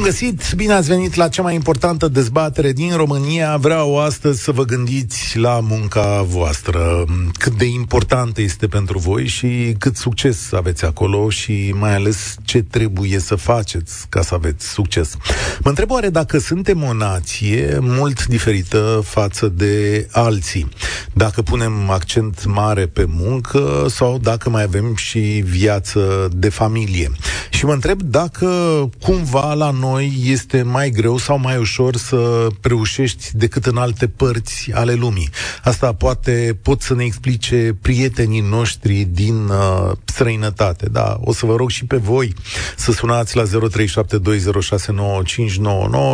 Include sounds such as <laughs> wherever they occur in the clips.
Bun găsit! Bine ați venit la cea mai importantă dezbatere din România. Vreau astăzi să vă gândiți la munca voastră. Cât de importantă este pentru voi și cât succes aveți acolo și mai ales ce trebuie să faceți ca să aveți succes. Mă întreb oare dacă suntem o nație mult diferită față de alții. Dacă punem accent mare pe muncă sau dacă mai avem și viață de familie. Și mă întreb dacă cumva la noi este mai greu sau mai ușor să reușești decât în alte părți ale lumii. Asta poate pot să ne explice prietenii noștri din uh, străinătate. Da, o să vă rog și pe voi să sunați la 0372069599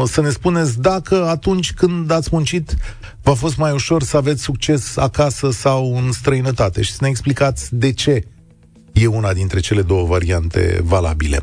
să ne spuneți dacă atunci când ați muncit v-a fost mai ușor să aveți succes acasă sau în străinătate și să ne explicați de ce e una dintre cele două variante valabile.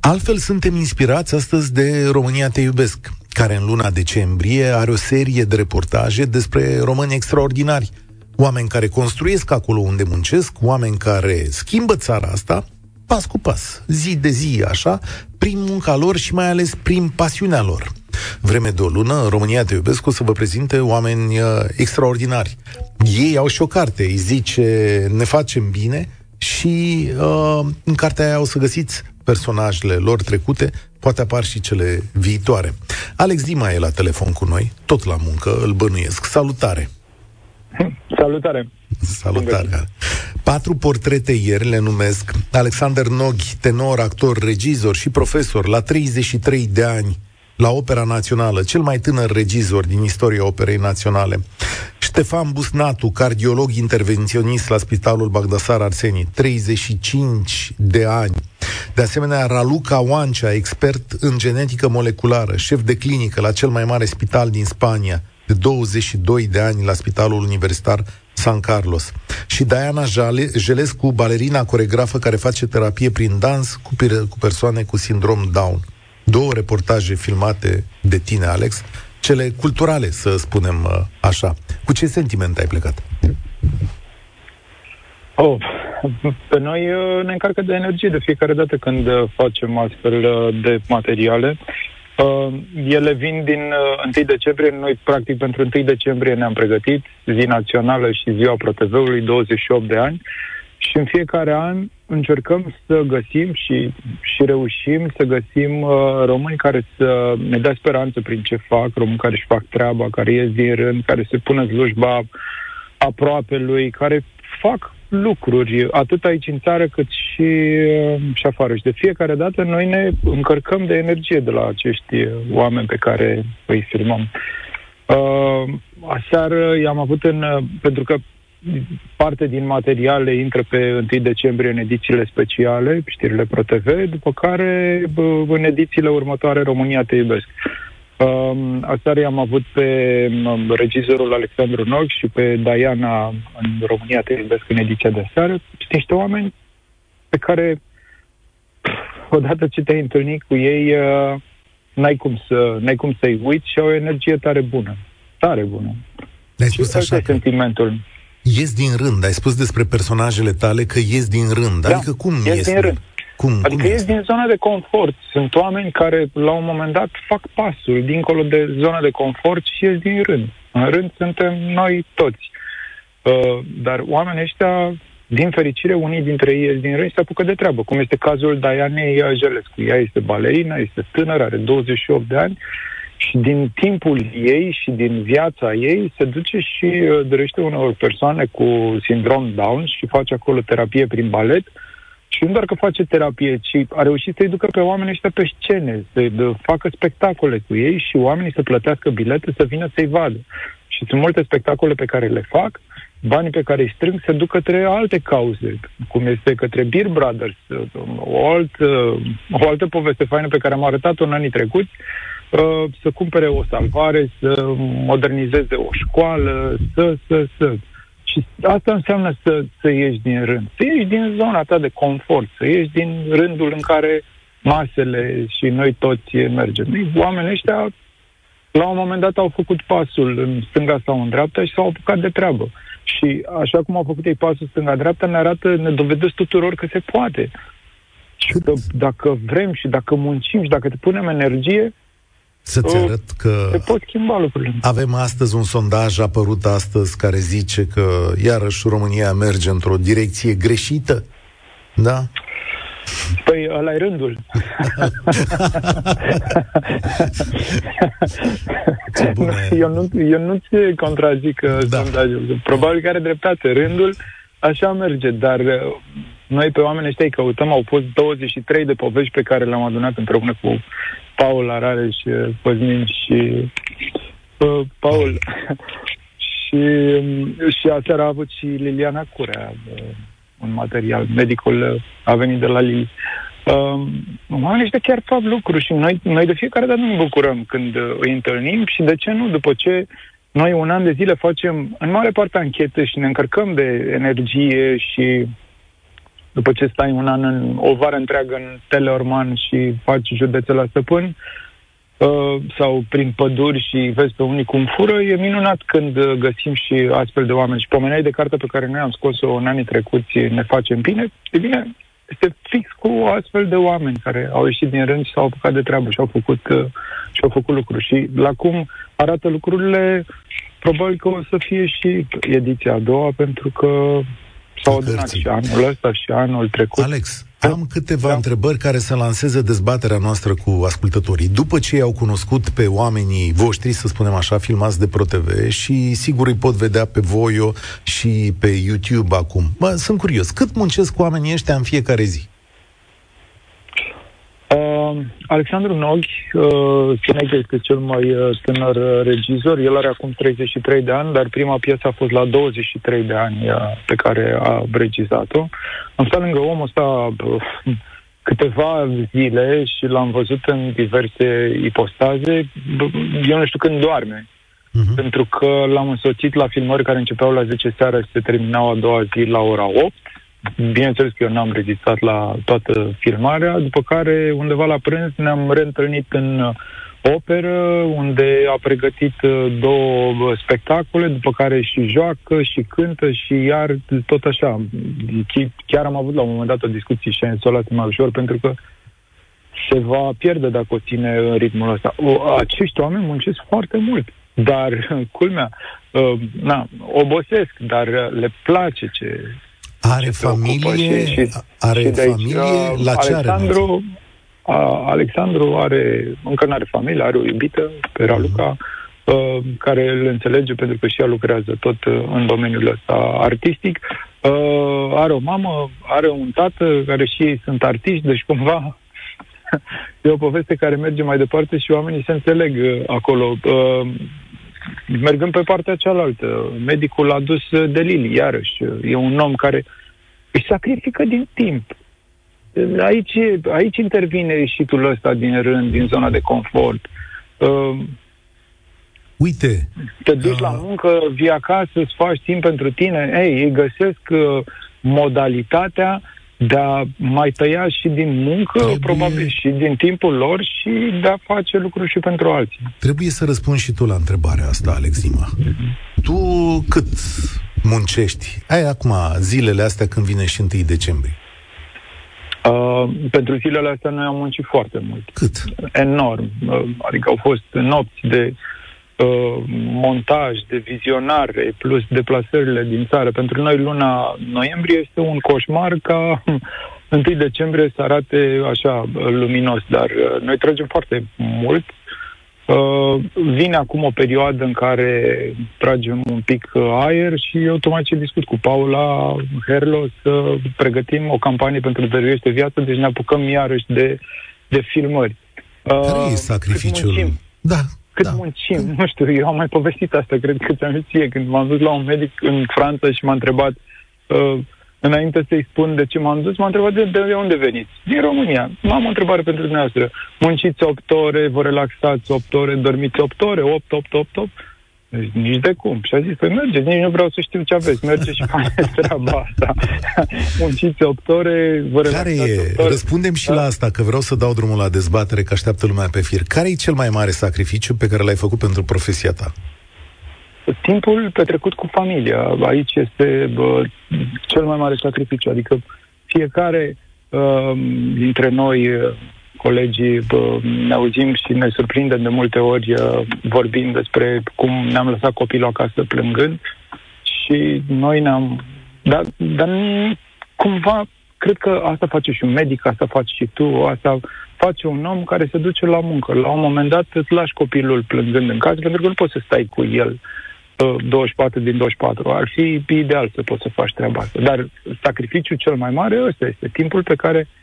Altfel, suntem inspirați astăzi de România Te Iubesc, care în luna decembrie are o serie de reportaje despre români extraordinari, oameni care construiesc acolo unde muncesc, oameni care schimbă țara asta, pas cu pas, zi de zi, așa, prin munca lor și mai ales prin pasiunea lor. Vreme de o lună, România Te Iubesc o să vă prezinte oameni uh, extraordinari. Ei au și o carte, îi zice Ne facem bine, și uh, în cartea aia o să găsiți personajele lor trecute, poate apar și cele viitoare. Alex Dima e la telefon cu noi, tot la muncă, îl bănuiesc. Salutare! <laughs> Salutare! Salutare! Patru portrete ieri le numesc Alexander Noghi, tenor, actor, regizor și profesor la 33 de ani la Opera Națională, cel mai tânăr regizor din istoria Operei Naționale. Ștefan Busnatu, cardiolog intervenționist la Spitalul Bagdasar Arseni, 35 de ani. De asemenea, Raluca Oancea, expert în genetică moleculară, șef de clinică la cel mai mare spital din Spania, de 22 de ani la Spitalul Universitar San Carlos. Și Diana Jelescu, balerina coregrafă care face terapie prin dans cu, cu persoane cu sindrom Down. Două reportaje filmate de tine, Alex, cele culturale, să spunem uh, așa. Cu ce sentiment ai plecat? Oh, pe noi uh, ne încarcă de energie de fiecare dată când uh, facem astfel de materiale. Ele vin din 1 decembrie, noi practic pentru 1 decembrie ne-am pregătit, zi națională și ziua ProTV-ului, 28 de ani, și în fiecare an încercăm să găsim și, și reușim să găsim uh, români care să ne dea speranță prin ce fac, români care își fac treaba, care ies din rând, care se pun în slujba aproape lui, care fac lucruri, atât aici în țară cât și, uh, și afară. Și de fiecare dată noi ne încărcăm de energie de la acești uh, oameni pe care îi filmăm. Uh, aseară i-am avut în... Uh, pentru că parte din materiale intră pe 1 decembrie în edițiile speciale, știrile ProTV, după care în edițiile următoare România te iubesc. Um, aseară am avut pe um, regizorul Alexandru Nog și pe Diana în România te iubesc în ediția de seară. Sunt niște oameni pe care odată ce te-ai întâlnit cu ei, uh, n-ai cum, să, n-ai cum să-i uiți și au o energie tare bună. Tare bună. Ne-ai spus așa că... sentimentul ies din rând. Ai spus despre personajele tale că ies din rând. Da, adică cum ies, ies din rând? Cum, adică cum ies din zona de confort. Sunt oameni care la un moment dat fac pasul dincolo de zona de confort și ies din rând. În rând suntem noi toți. Uh, dar oamenii ăștia, din fericire, unii dintre ei ies din rând și se apucă de treabă, cum este cazul Dianei Jelescu. Ea este balerină, este tânără, are 28 de ani și din timpul ei și din viața ei se duce și uh, dorește unor persoane cu sindrom Down și face acolo terapie prin balet și nu doar că face terapie, ci a reușit să-i ducă pe oamenii ăștia pe scene, să facă spectacole cu ei și oamenii să plătească bilete să vină să-i vadă. Și sunt multe spectacole pe care le fac, banii pe care îi strâng se duc către alte cauze, cum este către Beer Brothers, o altă, o altă poveste faină pe care am arătat-o în anii trecuți, Uh, să cumpere o salvare, să modernizeze o școală, să, să, să. Și asta înseamnă să, să ieși din rând. Să ieși din zona ta de confort, să ieși din rândul în care masele și noi toți mergem. Oamenii ăștia la un moment dat au făcut pasul în stânga sau în dreapta și s-au apucat de treabă. Și așa cum au făcut ei pasul stânga-dreapta, ne arată, ne dovedesc tuturor că se poate. Și că dacă vrem și dacă muncim și dacă te punem energie, să-ți arăt că se pot schimba lucrurile. Avem astăzi un sondaj apărut astăzi care zice că iarăși România merge într-o direcție greșită. Da? Păi ăla e rândul. <laughs> eu, nu, eu nu ți contrazic uh, da. sondajul. Probabil că are dreptate. Rândul așa merge, dar uh, noi pe oameni ăștia îi căutăm. Au fost 23 de povești pe care le-am adunat împreună cu Paul Arareș, Cosmin și uh, Paul. <laughs> și, um, și aseară a avut și Liliana Curea uh, un material. Medicul uh, a venit de la Lili. Uh, oamenii ăștia chiar fac lucruri și noi, noi de fiecare dată ne bucurăm când uh, îi întâlnim și de ce nu, după ce noi un an de zile facem în mare parte anchete și ne încărcăm de energie și după ce stai un an, în, o vară întreagă în Teleorman și faci județe la stăpâni, uh, sau prin păduri și vezi pe unii cum fură, e minunat când găsim și astfel de oameni. Și pomeneai de carte pe care noi am scos-o în anii trecuți, Ne facem bine, e bine, este fix cu astfel de oameni care au ieșit din rând și s-au apucat de treabă și au făcut, uh, și au făcut lucruri. Și la cum arată lucrurile, probabil că o să fie și ediția a doua, pentru că S-au adunat și anul ăsta și anul trecut. Alex, am câteva da. întrebări care să lanseze dezbaterea noastră cu ascultătorii. După ce i-au cunoscut pe oamenii voștri, să spunem așa, filmați de ProTV și sigur îi pot vedea pe Voio și pe YouTube acum. Bă, sunt curios, cât muncesc oamenii ăștia în fiecare zi? Uh, Alexandru Noghi, uh, spune că este cel mai uh, tânăr uh, regizor. El are acum 33 de ani, dar prima piesă a fost la 23 de ani uh, pe care a regizat-o. Am stat lângă omul ăsta uh, câteva zile și l-am văzut în diverse ipostaze. Eu nu știu când doarme. Uh-huh. Pentru că l-am însoțit la filmări care începeau la 10 seara și se terminau a doua zi la ora 8 Bineînțeles că eu n-am rezistat la toată filmarea, după care undeva la prânz ne-am reîntâlnit în operă, unde a pregătit uh, două spectacole, după care și joacă, și cântă, și iar tot așa. Chiar am avut la un moment dat o discuție și am insolat mai ușor, pentru că se va pierde dacă o ține în ritmul ăsta. O, acești oameni muncesc foarte mult, dar, <laughs> culmea, uh, na, obosesc, dar le place ce, are familie? Și, și, are și familie? Aici, la ce Alexandru, are? A, Alexandru are, încă nu are familie, are o iubită, pe Raluca, uh-huh. uh, care îl înțelege pentru că și ea lucrează tot uh, în domeniul ăsta artistic. Uh, are o mamă, are un tată care și ei sunt artiști, deci cumva <laughs> e o poveste care merge mai departe și oamenii se înțeleg uh, acolo. Uh, mergând pe partea cealaltă, medicul a dus de Lili, iarăși. E un om care își sacrifică din timp. Aici, aici intervine ieșitul ăsta din rând, din zona de confort. Uh, Uite. Te duci uh... la muncă, vii acasă, îți faci timp pentru tine. Ei, ei găsesc uh, modalitatea de a mai tăia și din muncă, Trebuie... probabil și din timpul lor și de a face lucruri și pentru alții. Trebuie să răspunzi și tu la întrebarea asta, Alexima. Mm-hmm. Tu cât muncești? Ai acum zilele astea când vine și 1 decembrie. Uh, pentru zilele astea noi am muncit foarte mult. Cât? Enorm. Uh, adică au fost nopți de uh, montaj, de vizionare, plus deplasările din țară. Pentru noi luna noiembrie este un coșmar ca 1 decembrie să arate așa luminos, dar uh, noi tragem foarte mult. Uh, vine acum o perioadă în care tragem un pic uh, aer și automat ce discut cu Paula Herlo să pregătim o campanie pentru dăruiește viață, deci ne apucăm iarăși de, de filmări. Care uh, e sacrificiul? Da, cât da. muncim. Nu știu, eu am mai povestit asta, cred că ți-am ție, când m-am dus la un medic în Franța și m-a întrebat, uh, înainte să-i spun de ce m-am dus, m-a întrebat de, de unde veniți. Din România. M-am o întrebare pentru dumneavoastră. Munciți 8 ore, vă relaxați 8 ore, dormiți 8 ore, 8, 8, 8, 8. Deci, nici de cum. Și a zis, păi mergeți, nici nu vreau să știu ce aveți. Mergeți și <laughs> faceți treaba asta. <laughs> Munciți 8 ore, vă Care e? Răspundem și da? la asta, că vreau să dau drumul la dezbatere, că așteaptă lumea pe fir. Care e cel mai mare sacrificiu pe care l-ai făcut pentru profesia ta? Timpul petrecut cu familia. Aici este bă, cel mai mare sacrificiu. Adică fiecare uh, dintre noi colegii bă, ne auzim și ne surprindem de multe ori uh, vorbind despre cum ne-am lăsat copilul acasă plângând și noi ne-am... Dar, dar cumva cred că asta face și un medic, asta faci și tu, asta face un om care se duce la muncă. La un moment dat îți lași copilul plângând în casă pentru că nu poți să stai cu el 24 uh, din 24. Ar fi ideal să poți să faci treaba asta. Dar sacrificiul cel mai mare ăsta este timpul pe care uh, Uh,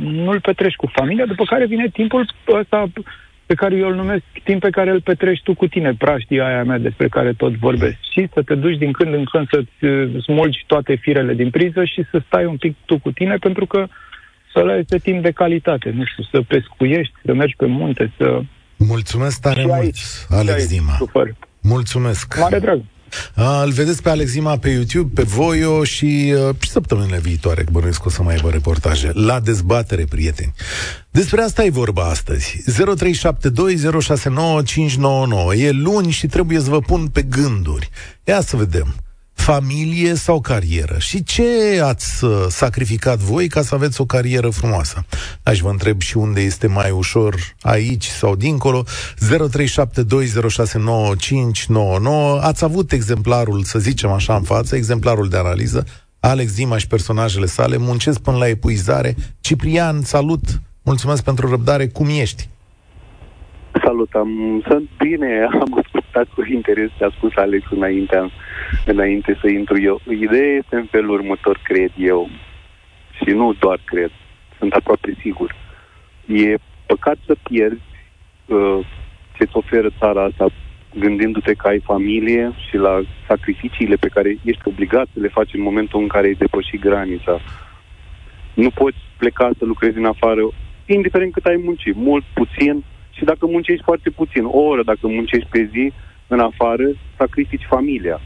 nu-l petreci cu familia, după care vine timpul ăsta pe care eu îl numesc timp pe care îl petrești tu cu tine, praștia aia mea despre care tot vorbesc. Și să te duci din când în când să-ți uh, smulgi toate firele din priză și să stai un pic tu cu tine, pentru că să le este timp de calitate, nu știu, să pescuiești, să mergi pe munte, să... Mulțumesc tare și mult, aici, Alex Dima. Super. Mulțumesc. Mare drag. A, îl vedeți pe Alexima pe YouTube, pe Voio și, uh, și săptămânile viitoare, că bănuiesc că o să mai aibă reportaje. La dezbatere, prieteni. Despre asta e vorba astăzi. 0372069599. E luni și trebuie să vă pun pe gânduri. Ia să vedem familie sau carieră? Și ce ați uh, sacrificat voi ca să aveți o carieră frumoasă? Aș vă întreb și unde este mai ușor, aici sau dincolo. 0372069599. Ați avut exemplarul, să zicem așa în față, exemplarul de analiză. Alex Dimaș și personajele sale muncesc până la epuizare. Ciprian, salut! Mulțumesc pentru răbdare. Cum ești? Salut, am, sunt bine, am ascultat cu interes ce a spus Alex înainte, înainte să intru eu. Ideea este în felul următor, cred eu, și nu doar cred, sunt aproape sigur. E păcat să pierzi uh, ce-ți oferă țara asta gândindu-te că ai familie și la sacrificiile pe care ești obligat să le faci în momentul în care ai depășit granița. Nu poți pleca să lucrezi în afară, indiferent cât ai muncit, mult, puțin, și dacă muncești foarte puțin, o oră dacă muncești pe zi, în afară, sacrifici familia.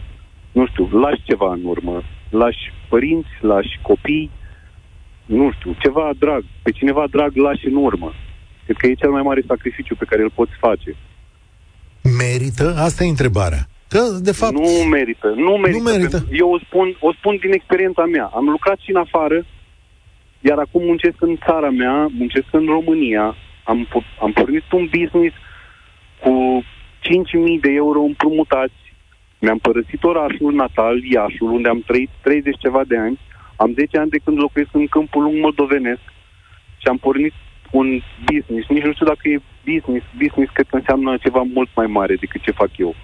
Nu știu, lași ceva în urmă. Lași părinți, lași copii, nu știu, ceva drag. Pe cineva drag lași în urmă. Cred că e cel mai mare sacrificiu pe care îl poți face. Merită? Asta e întrebarea. Că, de fapt... Nu merită. Nu merită. Nu merită. Eu o spun, o spun din experiența mea. Am lucrat și în afară, iar acum muncesc în țara mea, muncesc în România, am, am pornit un business cu 5.000 de euro împrumutați. Mi-am părăsit orașul natal, Iașul, unde am trăit 30 ceva de ani. Am 10 ani de când locuiesc în câmpul lung moldovenesc și am pornit un business. Nici nu știu dacă e business. Business cred că înseamnă ceva mult mai mare decât ce fac eu.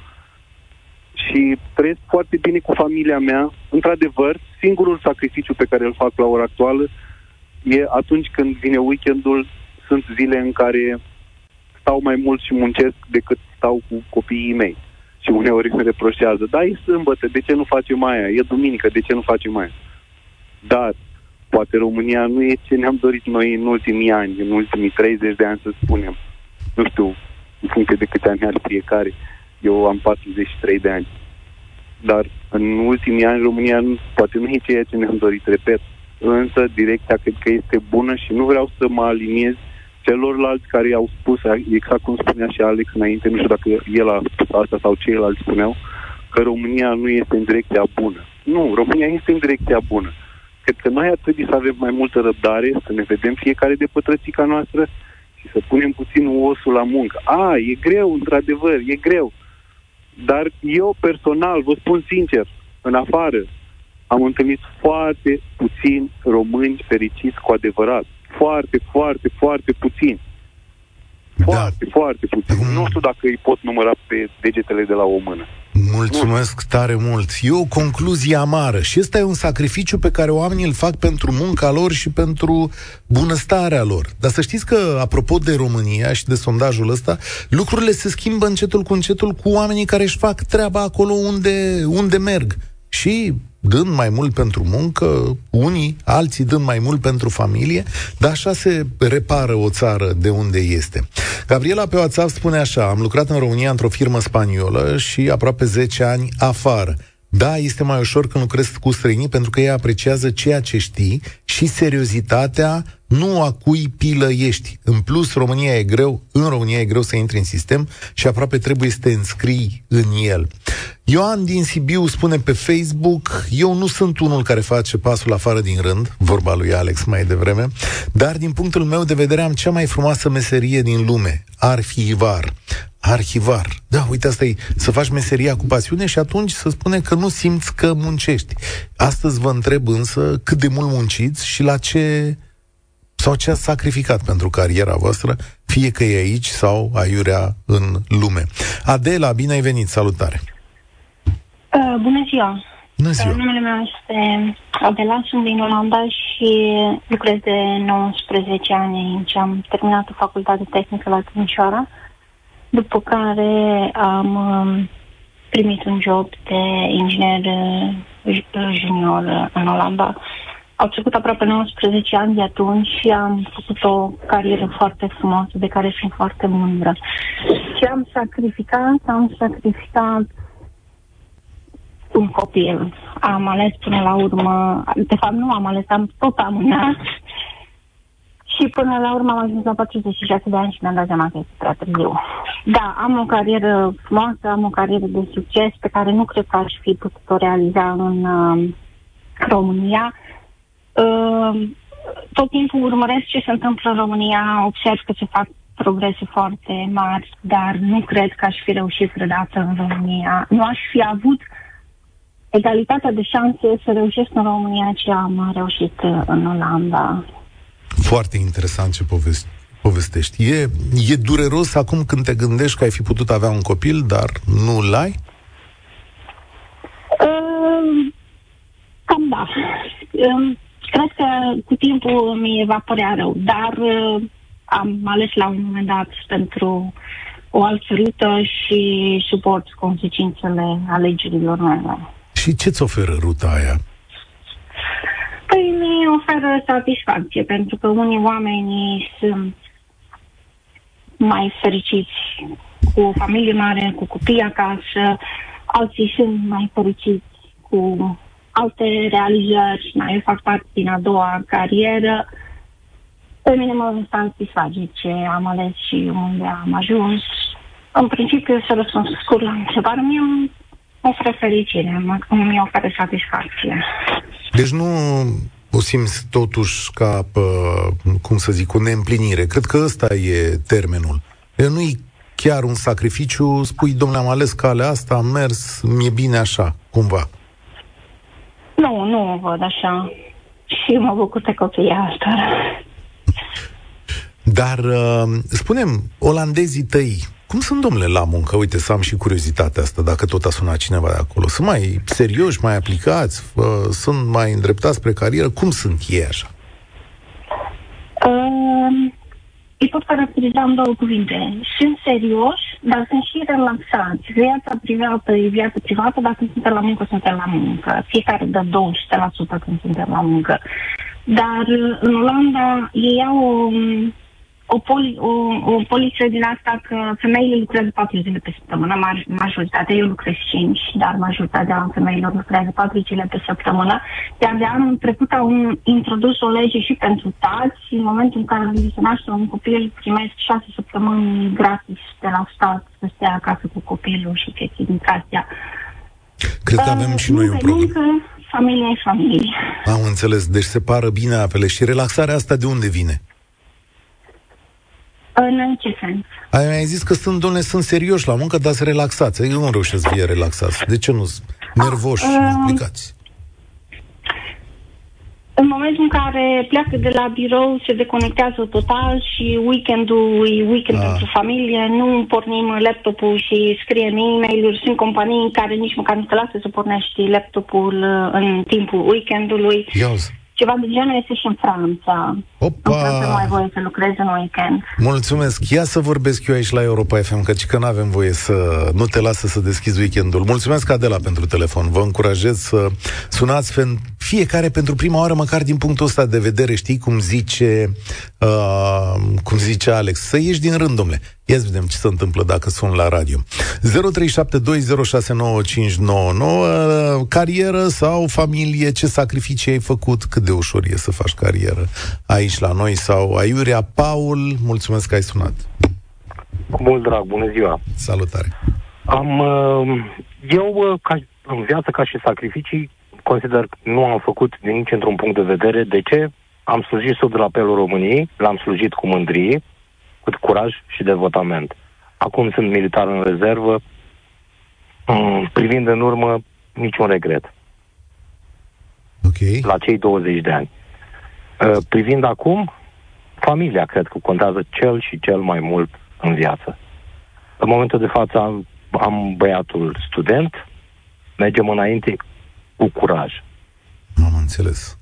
Și trăiesc foarte bine cu familia mea. Într-adevăr, singurul sacrificiu pe care îl fac la ora actuală e atunci când vine weekendul sunt zile în care stau mai mult și muncesc decât stau cu copiii mei. Și uneori îmi reproșează, da, e sâmbătă, de ce nu facem aia? E duminică, de ce nu facem aia? Dar poate România nu e ce ne-am dorit noi în ultimii ani, în ultimii 30 de ani, să spunem. Nu știu, în funcție de câte ani are fiecare. Eu am 43 de ani. Dar în ultimii ani România nu, poate nu e ceea ce ne-am dorit, repet. Însă direcția cred că este bună și nu vreau să mă aliniez celorlalți care au spus, exact cum spunea și Alex înainte, nu știu dacă el a spus asta sau ceilalți spuneau, că România nu este în direcția bună. Nu, România este în direcția bună. Cred că noi ar trebui să avem mai multă răbdare, să ne vedem fiecare de pătrățica noastră și să punem puțin osul la muncă. A, e greu, într-adevăr, e greu. Dar eu personal, vă spun sincer, în afară, am întâlnit foarte puțini români fericiți cu adevărat foarte, foarte, foarte puțin. Foarte, da. foarte puțin. Mm. Nu știu dacă îi pot număra pe degetele de la o mână. Mulțumesc nu. tare mult. E o concluzie amară și ăsta e un sacrificiu pe care oamenii îl fac pentru munca lor și pentru bunăstarea lor. Dar să știți că, apropo de România și de sondajul ăsta, lucrurile se schimbă încetul cu încetul cu oamenii care își fac treaba acolo unde, unde merg. Și dând mai mult pentru muncă, unii, alții dând mai mult pentru familie, dar așa se repară o țară de unde este. Gabriela pe WhatsApp spune așa, am lucrat în România într-o firmă spaniolă și aproape 10 ani afară. Da, este mai ușor când lucrezi cu străinii pentru că ei apreciază ceea ce știi și seriozitatea nu a cui pilăiești. În plus, România e greu, în România e greu să intri în sistem și aproape trebuie să te înscrii în el. Ioan din Sibiu spune pe Facebook, eu nu sunt unul care face pasul afară din rând, vorba lui Alex mai devreme, dar din punctul meu de vedere am cea mai frumoasă meserie din lume, arhivar. Arhivar. Da, uite, asta e să faci meseria cu pasiune și atunci să spune că nu simți că muncești. Astăzi vă întreb însă cât de mult munciți și la ce sau ce ați sacrificat pentru cariera voastră, fie că e aici sau aiurea în lume. Adela, bine ai venit, salutare! Uh, bună ziua! Bună ziua! Uh, numele meu este Adela, sunt din Olanda și lucrez de 19 ani ce am terminat o facultate tehnică la Timișoara, după care am um, primit un job de inginer uh, junior în Olanda au trecut aproape 19 ani de atunci și am făcut o carieră foarte frumoasă de care sunt foarte mândră. Și am sacrificat, am sacrificat un copil. Am ales până la urmă, de fapt nu am ales, am tot amânat și până la urmă am ajuns la 46 de ani și mi-am dat seama că este prea târziu. Da, am o carieră frumoasă, am o carieră de succes pe care nu cred că aș fi putut-o realiza în uh, România Ehm, tot timpul urmăresc ce se întâmplă în România, observ că se fac progrese foarte mari, dar nu cred că aș fi reușit vreodată în România. Nu aș fi avut egalitatea de șanse să reușesc în România ce am reușit în Olanda. Foarte interesant ce povesti povestești. E, e dureros acum când te gândești că ai fi putut avea un copil, dar nu l-ai? Uh, cam da. Uh, Cred că cu timpul mi va părea rău, dar uh, am ales la un moment dat pentru o altă rută și suport consecințele alegerilor mele. Și ce-ți oferă ruta aia? Păi mi oferă satisfacție, pentru că unii oameni sunt mai fericiți cu o familie mare, cu copii acasă, alții sunt mai fericiți cu alte realizări, na, eu fac parte din a doua carieră. Pe mine mă satisface ce am ales și unde am ajuns. În principiu, să răspund scurt la întrebare, mie o oferă fericire, mi oferă satisfacție. Deci nu o simți totuși ca, pă, cum să zic, o neîmplinire. Cred că ăsta e termenul. nu e chiar un sacrificiu, spui, domnule, am ales calea asta, am mers, mi-e bine așa, cumva. Nu, nu o văd așa. Și mă bucur de copiii asta. Dar, uh, spunem, olandezii tăi, cum sunt, domnule, la muncă? Uite, să am și curiozitatea asta, dacă tot a sunat cineva de acolo. Sunt mai serioși, mai aplicați? Uh, sunt mai îndreptați spre carieră? Cum sunt ei așa? Uh, îi pot caracteriza în două cuvinte. Sunt serioși, dar sunt și relaxați. Viața privată e viața privată, dacă suntem la muncă, suntem la muncă. Fiecare dă 200% când suntem la muncă. Dar în Olanda ei au o o, poli, o, o poliție din asta că femeile lucrează patru zile pe săptămână, majoritatea, eu lucrez cinci, dar majoritatea femeilor lucrează patru zile pe săptămână. Iar de anul trecut au introdus o lege și pentru tați, în momentul în care se naște un copil, primesc șase săptămâni gratis de la stat să stea acasă cu copilul și chestii din astea. Cred că avem uh, și noi un problem. familie e familie. Am înțeles. Deci se pară bine apele. Și relaxarea asta de unde vine? În ce sens? Ai mai zis că sunt, domnule, sunt serioși la muncă, dar sunt relaxați. Eu nu reușesc să fie relaxați. De ce nu sunt nervoși, uh, explicați? În momentul în care pleacă de la birou, se deconectează total și weekendul e weekend ah. pentru familie, nu pornim laptopul și scriem e-mail-uri. Sunt companii în care nici măcar nu te lasă să pornești laptopul uh, în timpul weekendului. Iauzi. Ceva de genul este și în Franța. Opa! În Franța nu ai voie să lucrezi în weekend. Mulțumesc. Ia să vorbesc eu aici la Europa FM, căci că nu avem voie să nu te lasă să deschizi weekendul. Mulțumesc, Adela, pentru telefon. Vă încurajez să sunați fiecare pentru prima oară, măcar din punctul ăsta de vedere, știi cum zice, uh, cum zice Alex, să ieși din rând, domnule. Ia să vedem ce se întâmplă dacă sun la radio. 0372069599 Carieră sau familie, ce sacrificii ai făcut, cât de ușor e să faci carieră aici la noi sau aiurea Paul, mulțumesc că ai sunat. Cu mult drag, bună ziua. Salutare. Am, uh, eu, uh, ca, în viață, ca și sacrificii, consider că nu am făcut de nici într-un punct de vedere. De ce? Am slujit sub drapelul României, l-am slujit cu mândrie, cu curaj și devotament. Acum sunt militar în rezervă, mm, privind în urmă, niciun regret. Okay. La cei 20 de ani. Uh, privind acum, familia cred că contează cel și cel mai mult în viață. În momentul de față am, am băiatul student, mergem înainte cu curaj. Am înțeles.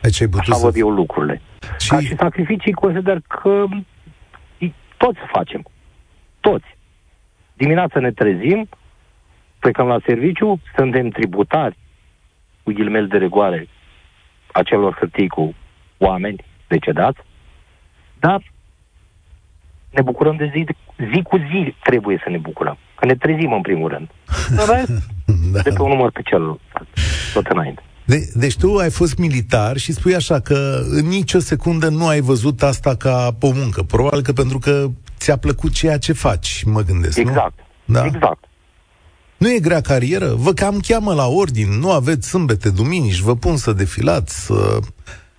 Deci ai Așa să... văd eu lucrurile. Și... Ca și sacrificii consider că toți facem. Toți. Dimineața ne trezim, plecăm la serviciu, suntem tributari, cu ghilmel de regoare, acelor hârtii cu oameni decedați, dar ne bucurăm de zi, zi cu zi trebuie să ne bucurăm. Că ne trezim în primul rând. <laughs> da. De pe un număr pe celălalt. Tot înainte. De, deci tu ai fost militar și spui așa că în nicio secundă nu ai văzut asta ca o muncă. Probabil că pentru că ți-a plăcut ceea ce faci, mă gândesc, Exact. Nu? Da? Exact. Nu e grea carieră? Vă cam cheamă la ordin, nu aveți sâmbete, duminici, vă pun să defilați, să...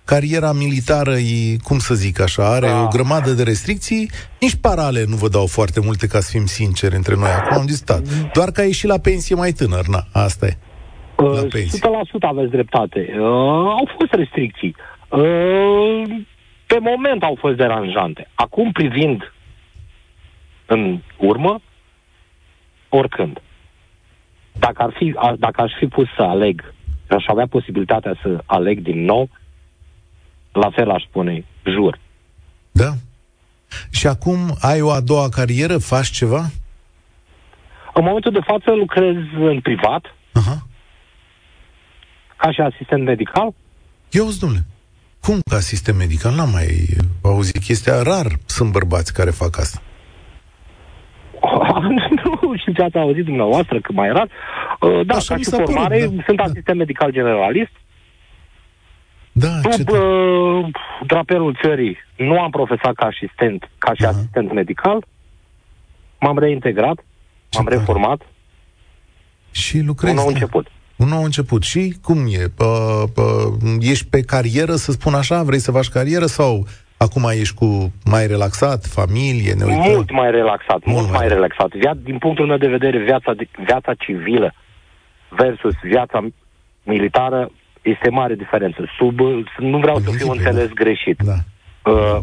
Cariera militară e, cum să zic așa, are da. o grămadă de restricții, nici parale nu vă dau foarte multe, ca să fim sinceri între noi. Acum am discutat. Doar că ai ieșit la pensie mai tânăr, na, asta e. Uh, 100% aveți dreptate. Uh, au fost restricții. Uh, pe moment au fost deranjante. Acum, privind în urmă, oricând. Dacă, ar fi, a, dacă aș fi pus să aleg, aș avea posibilitatea să aleg din nou, la fel aș spune, jur. Da. Și acum ai o a doua carieră? Faci ceva? În momentul de față lucrez în privat, uh-huh. Ca și asistent medical. Eu domnule, cum ca asistent medical? N-am mai auzit chestia rar. Sunt bărbați care fac asta. <laughs> nu știu ce ați auzit dumneavoastră, că mai era. Uh, da, Așa ca și formare, părut, da, sunt da. asistent medical generalist. Da, Sub uh, drapelul țării nu am profesat ca asistent, ca și uh-huh. asistent medical. M-am reintegrat, ce m-am reformat. Și lucrezi. Un nou început. Un nou început. Și cum e? Uh, uh, ești pe carieră, să spun așa? Vrei să faci carieră sau Acum ești cu mai relaxat, familie, ne uităm. Mult mai relaxat, mult, mult mai, mai relaxat. Via, din punctul meu de vedere, viața, viața civilă versus viața militară este mare diferență. Sub, nu vreau să fiu înțeles greșit. Da. Uh,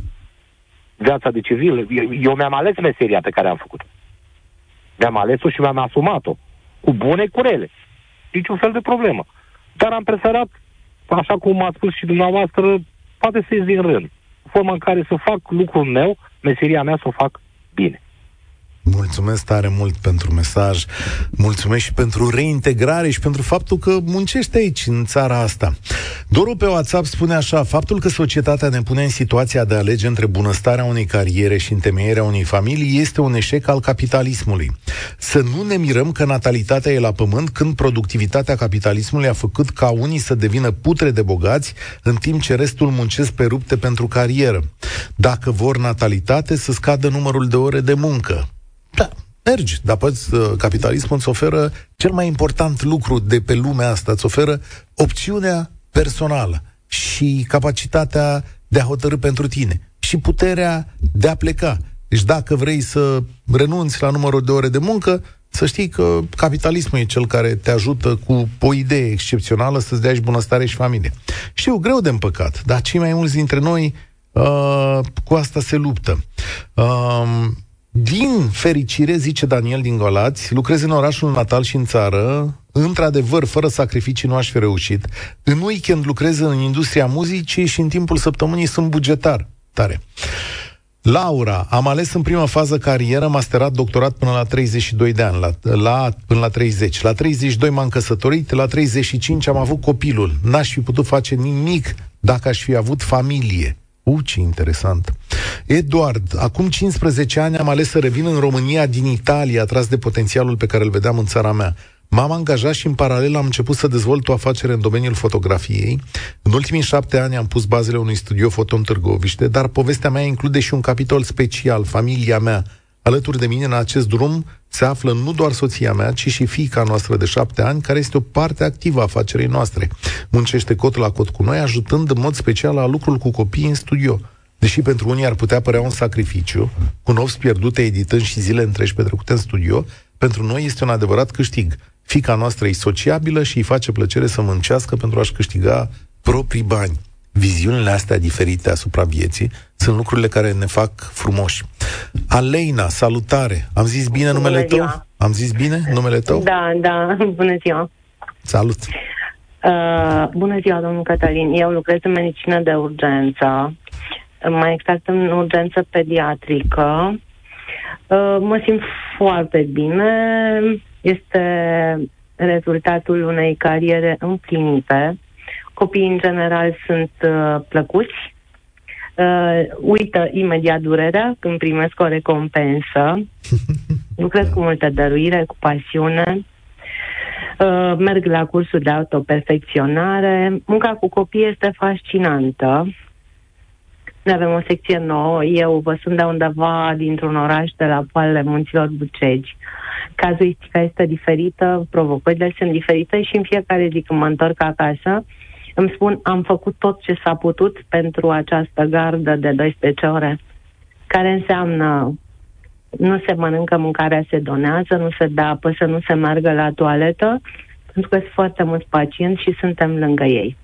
viața de civil, eu, eu mi-am ales meseria pe care am făcut-o. Mi-am ales-o și mi-am asumat-o. Cu bune, cu rele. Niciun fel de problemă. Dar am preferat, așa cum a spus și dumneavoastră, poate să ies din rând formă în care să fac lucrul meu, meseria mea să o fac bine. Mulțumesc tare mult pentru mesaj, mulțumesc și pentru reintegrare și pentru faptul că muncești aici, în țara asta. Doru pe WhatsApp spune așa, faptul că societatea ne pune în situația de a alege între bunăstarea unei cariere și întemeierea unei familii este un eșec al capitalismului. Să nu ne mirăm că natalitatea e la pământ când productivitatea capitalismului a făcut ca unii să devină putre de bogați, în timp ce restul muncesc pe rupte pentru carieră. Dacă vor natalitate, să scadă numărul de ore de muncă. Da, mergi, dar poți, uh, capitalismul îți oferă cel mai important lucru de pe lumea asta, îți oferă opțiunea personală și capacitatea de a hotărâ pentru tine și puterea de a pleca. Deci dacă vrei să renunți la numărul de ore de muncă, să știi că capitalismul e cel care te ajută cu o idee excepțională să-ți dea și bunăstare și familie. Știu, greu de împăcat, dar cei mai mulți dintre noi uh, cu asta se luptă. Uh, din fericire, zice Daniel din Golați, lucrez în orașul natal și în țară, într-adevăr, fără sacrificii nu aș fi reușit. În weekend lucrez în industria muzicii și în timpul săptămânii sunt bugetar. Tare. Laura, am ales în prima fază carieră, masterat, doctorat până la 32 de ani, la, la, până la 30. La 32 m-am căsătorit, la 35 am avut copilul. N-aș fi putut face nimic dacă aș fi avut familie. U, ce interesant. Eduard, acum 15 ani am ales să revin în România din Italia, atras de potențialul pe care îl vedeam în țara mea. M-am angajat și în paralel am început să dezvolt o afacere în domeniul fotografiei. În ultimii șapte ani am pus bazele unui studio foto în Târgoviște, dar povestea mea include și un capitol special, familia mea. Alături de mine în acest drum se află nu doar soția mea, ci și fiica noastră de șapte ani, care este o parte activă a afacerii noastre. Muncește cot la cot cu noi, ajutând în mod special la lucrul cu copiii în studio. Deși pentru unii ar putea părea un sacrificiu, cu nopți pierdute editând și zile întregi petrecute în studio, pentru noi este un adevărat câștig. Fica noastră e sociabilă și îi face plăcere să muncească pentru a-și câștiga proprii bani. Viziunile astea diferite asupra vieții sunt lucrurile care ne fac frumoși. Aleina, salutare! Am zis bine bună numele ziua. tău? Am zis bine numele tău? Da, da, <laughs> bună ziua! Salut! Uh, bună ziua, domnul Cătălin. Eu lucrez în medicină de urgență, mai exact în urgență pediatrică. Uh, mă simt foarte bine este rezultatul unei cariere împlinite. Copiii, în general, sunt uh, plăcuți, uh, uită imediat durerea când primesc o recompensă, <laughs> lucrez cu multă dăruire, cu pasiune, uh, merg la cursuri de autoperfecționare. Munca cu copii este fascinantă. Noi avem o secție nouă, eu vă sunt de undeva dintr-un oraș de la poalele munților Bucegi. Cazuistica este diferită, provocările sunt diferite și în fiecare zi când mă întorc acasă, îmi spun, am făcut tot ce s-a putut pentru această gardă de 12 ore, care înseamnă nu se mănâncă mâncarea, se donează, nu se dă apă, să nu se meargă la toaletă, pentru că sunt foarte mulți pacienți și suntem lângă ei.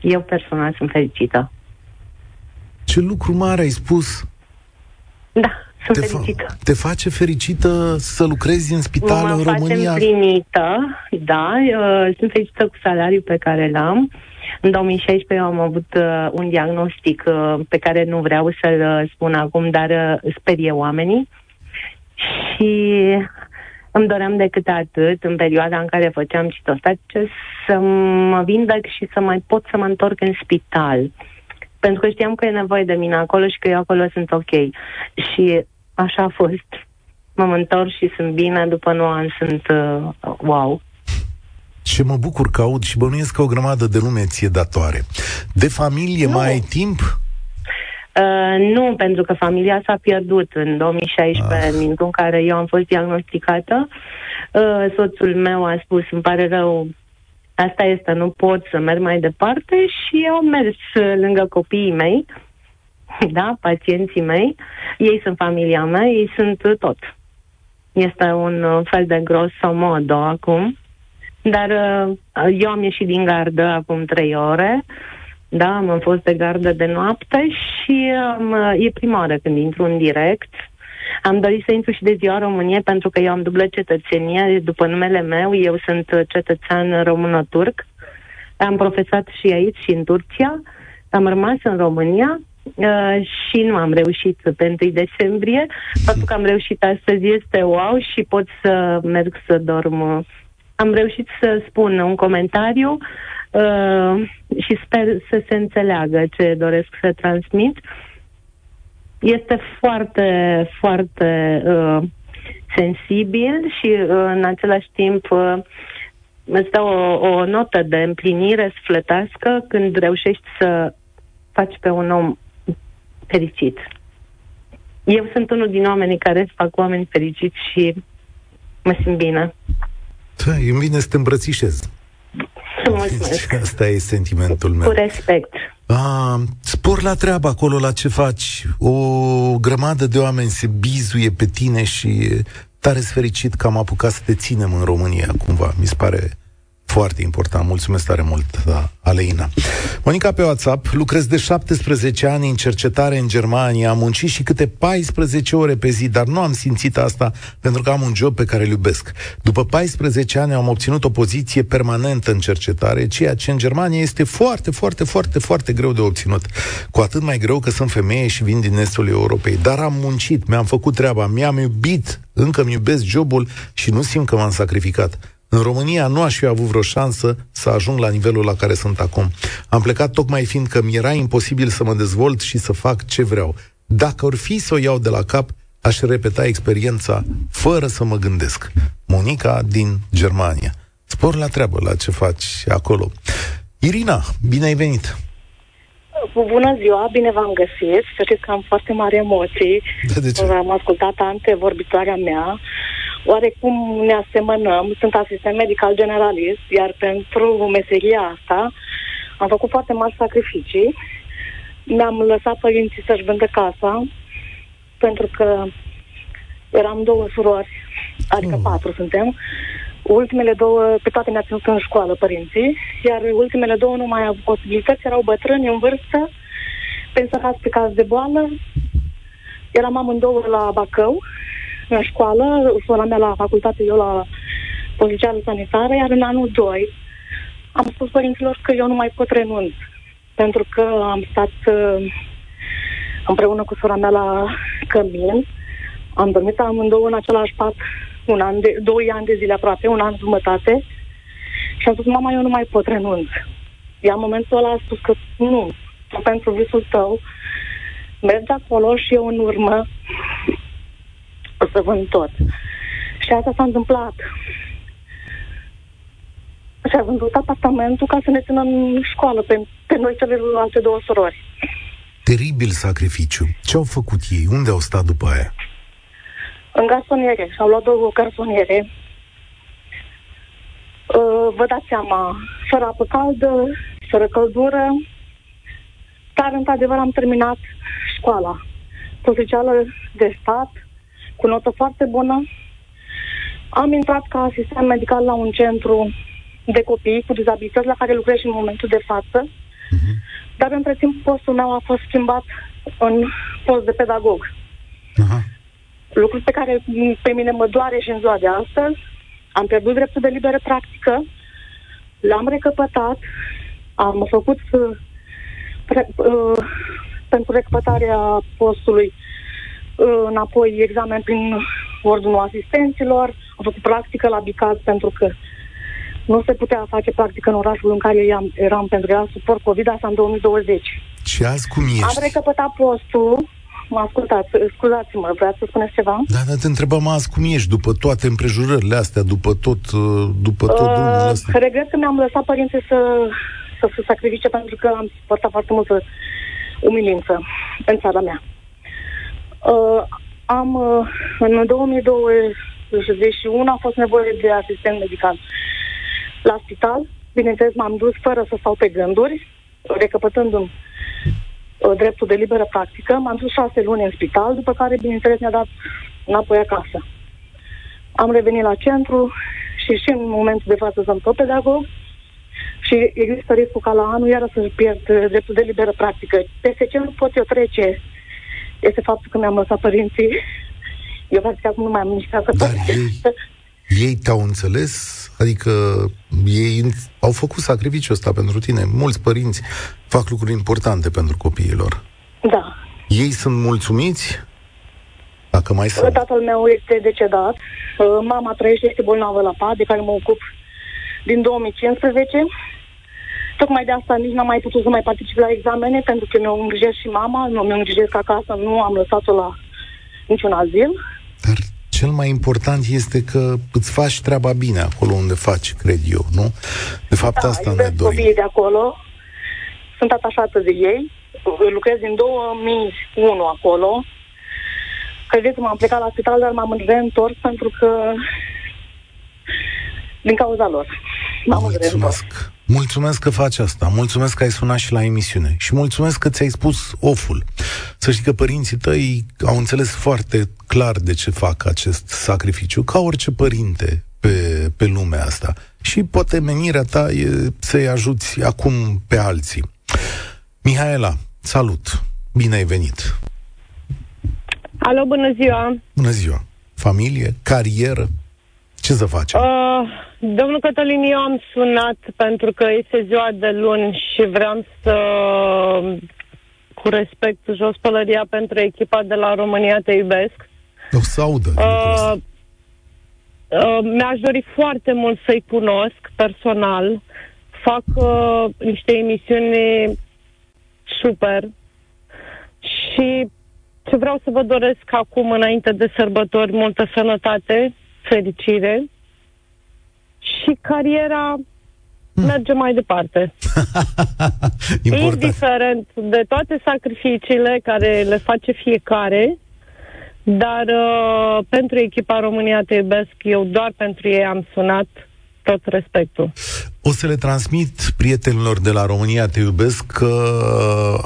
Eu personal sunt fericită. Ce lucru mare ai spus! Da, sunt te fericită. Fa- te face fericită să lucrezi în spital mă în România? Mă împlinită, da. Uh, sunt fericită cu salariul pe care l-am. În 2016 eu am avut uh, un diagnostic uh, pe care nu vreau să-l uh, spun acum, dar uh, sperie oamenii. Și îmi doream decât atât, în perioada în care făceam citostatice, să mă vindec și să mai pot să mă întorc în spital. Uh, pentru că știam că e nevoie de mine acolo și că eu acolo sunt ok. Și așa a fost. Mă întorc și sunt bine, după 9 ani sunt uh, wow. Ce mă bucur că aud și bănuiesc că o grămadă de lume ție datoare. De familie nu. mai ai timp? Uh, nu, pentru că familia s-a pierdut în 2016, ah. în momentul în care eu am fost diagnosticată. Uh, soțul meu a spus, îmi pare rău, Asta este, nu pot să merg mai departe și eu am mers lângă copiii mei, <laughs> da, pacienții mei. Ei sunt familia mea, ei sunt tot. Este un fel de gros modo acum. Dar uh, eu am ieșit din gardă acum trei ore, da, am fost de gardă de noapte și um, e prima oară când intru în direct am dorit să intru și de ziua României pentru că eu am dublă cetățenie după numele meu. Eu sunt cetățean română-turc. Am profesat și aici și în Turcia. Am rămas în România uh, și nu am reușit pe 1 decembrie. Faptul că am reușit astăzi este wow și pot să merg să dorm. Am reușit să spun un comentariu uh, și sper să se înțeleagă ce doresc să transmit. Uh, este foarte, foarte uh, sensibil și uh, în același timp uh, îți dă o, o notă de împlinire sflătească când reușești să faci pe un om fericit. Eu sunt unul din oamenii care fac oameni fericiți și mă simt bine. Da, e bine să te îmbrățișez. Mulțumesc. Asta e sentimentul meu. Cu respect. A, spor la treabă acolo la ce faci. O grămadă de oameni se bizuie pe tine și tare fericit că am apucat să te ținem în România, cumva. Mi se pare Foarte important. Mulțumesc tare mult, da, Aleina. Monica pe WhatsApp, lucrez de 17 ani în cercetare în Germania, am muncit și câte 14 ore pe zi, dar nu am simțit asta pentru că am un job pe care îl iubesc. După 14 ani am obținut o poziție permanentă în cercetare, ceea ce în Germania este foarte, foarte, foarte, foarte greu de obținut. Cu atât mai greu că sunt femeie și vin din estul Europei. Dar am muncit, mi-am făcut treaba, mi-am iubit, încă mi iubesc jobul și nu simt că m-am sacrificat. În România nu aș fi avut vreo șansă să ajung la nivelul la care sunt acum. Am plecat tocmai fiindcă mi era imposibil să mă dezvolt și să fac ce vreau. Dacă ar fi să o iau de la cap, aș repeta experiența fără să mă gândesc. Monica din Germania. Spor la treabă la ce faci acolo. Irina, bine ai venit! Bună ziua, bine v-am găsit. Să știți că am foarte mari emoții. De ce? Am ascultat antevorbitoarea mea oarecum ne asemănăm. Sunt asistent medical generalist, iar pentru meseria asta am făcut foarte mari sacrificii. Mi-am lăsat părinții să-și vândă casa, pentru că eram două surori, adică mm. patru suntem. Ultimele două, pe toate ne-a ținut în școală părinții, iar ultimele două nu mai au posibilități, erau bătrâni în vârstă, pensionați pe caz de boală. Eram amândouă la Bacău în școală, sora mea la facultate, eu la pozițială sanitară, iar în anul 2 am spus părinților că eu nu mai pot renunț, pentru că am stat uh, împreună cu sora mea la cămin, am dormit amândouă în același pat un an de, doi ani de zile aproape, un an jumătate, și am spus, mama, eu nu mai pot renunț. Ea în momentul ăla a spus că nu, pentru visul tău, mergi acolo și eu în urmă o să vând tot. Și asta s-a întâmplat. Și a vândut apartamentul ca să ne țină în școală pe, pe noi celelalte două surori. Teribil sacrificiu. Ce au făcut ei? Unde au stat după aia? În garsoniere. Și-au luat două garsoniere. Uh, vă dați seama, fără apă caldă, fără căldură, dar într-adevăr am terminat școala oficială de stat, cu notă foarte bună. Am intrat ca asistent medical la un centru de copii cu dizabilități la care lucrez și în momentul de față. Uh-huh. Dar între timp postul meu a fost schimbat în post de pedagog. Uh-huh. Lucruri pe care pe mine mă doare și în ziua de astăzi. Am pierdut dreptul de liberă practică, l-am recăpătat, am făcut uh, pre, uh, pentru recăpătarea postului înapoi examen prin ordinul asistenților, am făcut practică la Bicaz pentru că nu se putea face practică în orașul în care eram, eram pentru că era suport COVID, asta în 2020. Și azi cum ești? Am recăpătat postul, mă ascultați, scuzați-mă, vreați să spuneți ceva? Da, dar te întrebam azi cum ești, după toate împrejurările astea, după tot, uh, după tot uh, drumul ăsta. Regret că mi-am lăsat părinții să, să se sacrifice pentru că am suportat foarte multă umilință în țara mea. Uh, am, uh, în 2021 a fost nevoie de asistent medical la spital. Bineînțeles, m-am dus fără să stau pe gânduri, recăpătându-mi uh, dreptul de liberă practică. M-am dus șase luni în spital, după care, bineînțeles, mi-a dat înapoi acasă. Am revenit la centru și și în momentul de față sunt tot pedagog și există riscul ca la anul iară să-și pierd dreptul de liberă practică. Peste ce nu pot eu trece este faptul că mi-am lăsat părinții. Eu practic acum nu mai am nici casă. Dar ei, ei te-au înțeles? Adică ei au făcut sacrificiul ăsta pentru tine. Mulți părinți fac lucruri importante pentru copiilor. Da. Ei sunt mulțumiți? Dacă mai sunt. Tatăl meu este decedat. Uh, mama trăiește, este bolnavă la pat, de care mă ocup din 2015. Tocmai de asta nici n-am mai putut să mai particip la examene, pentru că mi-o îngrijesc și mama, nu mi-o îngrijesc acasă, nu am lăsat-o la niciun azil. Dar cel mai important este că îți faci treaba bine acolo unde faci, cred eu, nu? De fapt, da, asta ne dorim. copiii de acolo, sunt atașată de ei, lucrez din 2001 acolo. Credeți-mă, am plecat la spital, dar m-am reîntors pentru că din cauza lor. M-am Mulțumesc. Reîntors. Mulțumesc că faci asta, mulțumesc că ai sunat și la emisiune și mulțumesc că ți-ai spus oful. Să știi că părinții tăi au înțeles foarte clar de ce fac acest sacrificiu, ca orice părinte pe, pe lumea asta. Și și poate menirea ta e să-i ajuți acum pe alții. Mihaela, salut! Bine ai venit! Alo, bună ziua! Bună ziua! Familie? Carieră? Ce să facem? Uh, domnul Cătălin, eu am sunat pentru că este ziua de luni și vreau să, cu respect, jos pălăria pentru echipa de la România Te Iubesc. O să audă. Uh, uh, mi-aș dori foarte mult să-i cunosc personal. Fac uh, niște emisiuni super și ce vreau să vă doresc acum, înainte de sărbători, multă sănătate, fericire și cariera hmm. merge mai departe. <laughs> Indiferent de toate sacrificiile care le face fiecare, dar uh, pentru echipa România Te Iubesc, eu doar pentru ei am sunat tot respectul. O să le transmit prietenilor de la România Te Iubesc că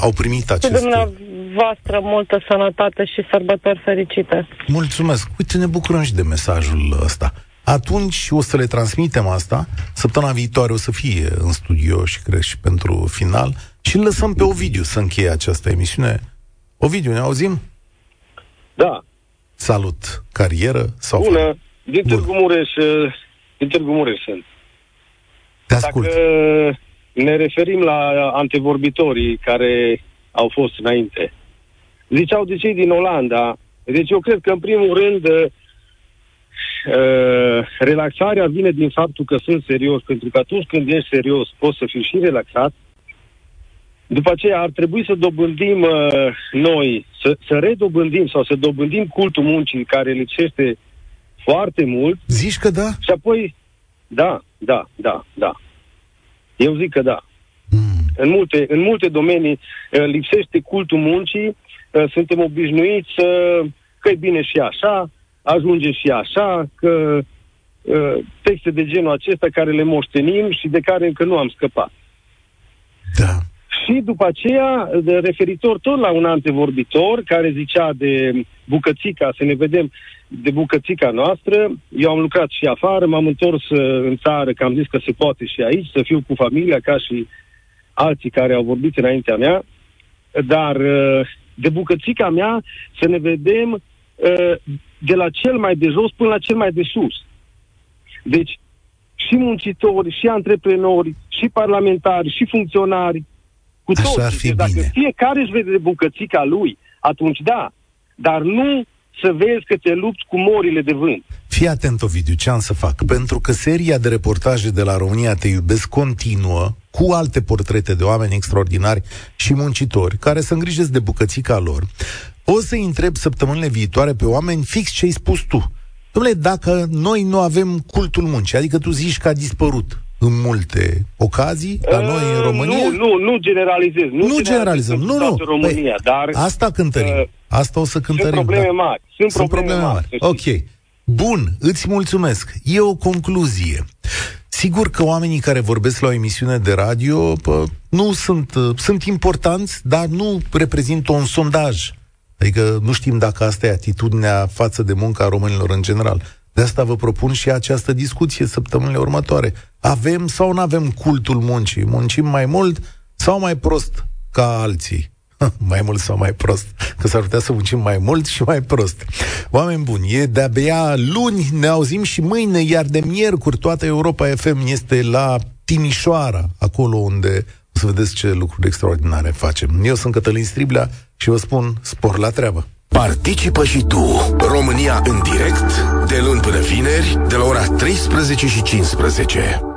au primit aceste... Cu dumneavoastră multă sănătate și sărbători fericite. Mulțumesc. Uite, ne bucurăm și de mesajul ăsta. Atunci o să le transmitem asta. Săptămâna viitoare o să fie în studio și cred și pentru final. Și îl lăsăm pe Ovidiu să încheie această emisiune. Ovidiu, ne auzim? Da. Salut. Carieră sau... Bună. Din Târgu Mureș, din Târgu Mureș sunt. Te ascult. Dacă ne referim la antevorbitorii care au fost înainte, ziceau de cei din Olanda. Deci eu cred că, în primul rând, uh, relaxarea vine din faptul că sunt serios, pentru că atunci când ești serios, poți să fii și relaxat. După aceea ar trebui să dobândim uh, noi, să, să redobândim sau să dobândim cultul muncii care lipsește foarte mult. Zici că da? Și apoi, da, da, da, da. Eu zic că da. Mm. În, multe, în multe domenii uh, lipsește cultul muncii, uh, suntem obișnuiți să, că e bine și așa, ajunge și așa, că uh, texte de genul acesta care le moștenim și de care încă nu am scăpat. Da. Și după aceea, de referitor tot la un antevorbitor care zicea de bucățica, să ne vedem de bucățica noastră, eu am lucrat și afară, m-am întors uh, în țară, că am zis că se poate și aici, să fiu cu familia, ca și alții care au vorbit înaintea mea, dar uh, de bucățica mea să ne vedem uh, de la cel mai de jos până la cel mai de sus. Deci, și muncitori, și antreprenori, și parlamentari, și funcționari, cu Așa toți. Ar fi deci, dacă fiecare își vede de bucățica lui, atunci da, dar nu să vezi că te lupți cu morile de vânt. Fii atent, Ovidiu, ce am să fac. Pentru că seria de reportaje de la România Te Iubesc continuă cu alte portrete de oameni extraordinari și muncitori care să îngrijesc de bucățica lor. O să-i întreb săptămânile viitoare pe oameni fix ce ai spus tu. Dom'le, dacă noi nu avem cultul muncii, adică tu zici că a dispărut în multe ocazii la uh, noi în România? Nu, nu, nu generalizez. Nu, nu generalizăm, nu, nu. România, păi, dar, asta cântărim. Uh, asta o să cântărim. Sunt probleme da. mari. Sunt, sunt probleme, probleme mari. mari. Ok. Bun, îți mulțumesc. E o concluzie. Sigur că oamenii care vorbesc la o emisiune de radio pă, nu sunt, sunt importanți, dar nu reprezintă un sondaj. Adică nu știm dacă asta e atitudinea față de munca românilor în general. De asta vă propun și această discuție săptămânile următoare. Avem sau nu avem cultul muncii? Muncim mai mult sau mai prost ca alții? <laughs> mai mult sau mai prost? Că s-ar putea să muncim mai mult și mai prost. Oameni buni, e de-abia luni, ne auzim și mâine, iar de miercuri toată Europa FM este la Timișoara, acolo unde o să vedeți ce lucruri extraordinare facem. Eu sunt Cătălin Striblea și vă spun spor la treabă. Participă și tu, România în direct, de luni până vineri, de la ora 13 și 15.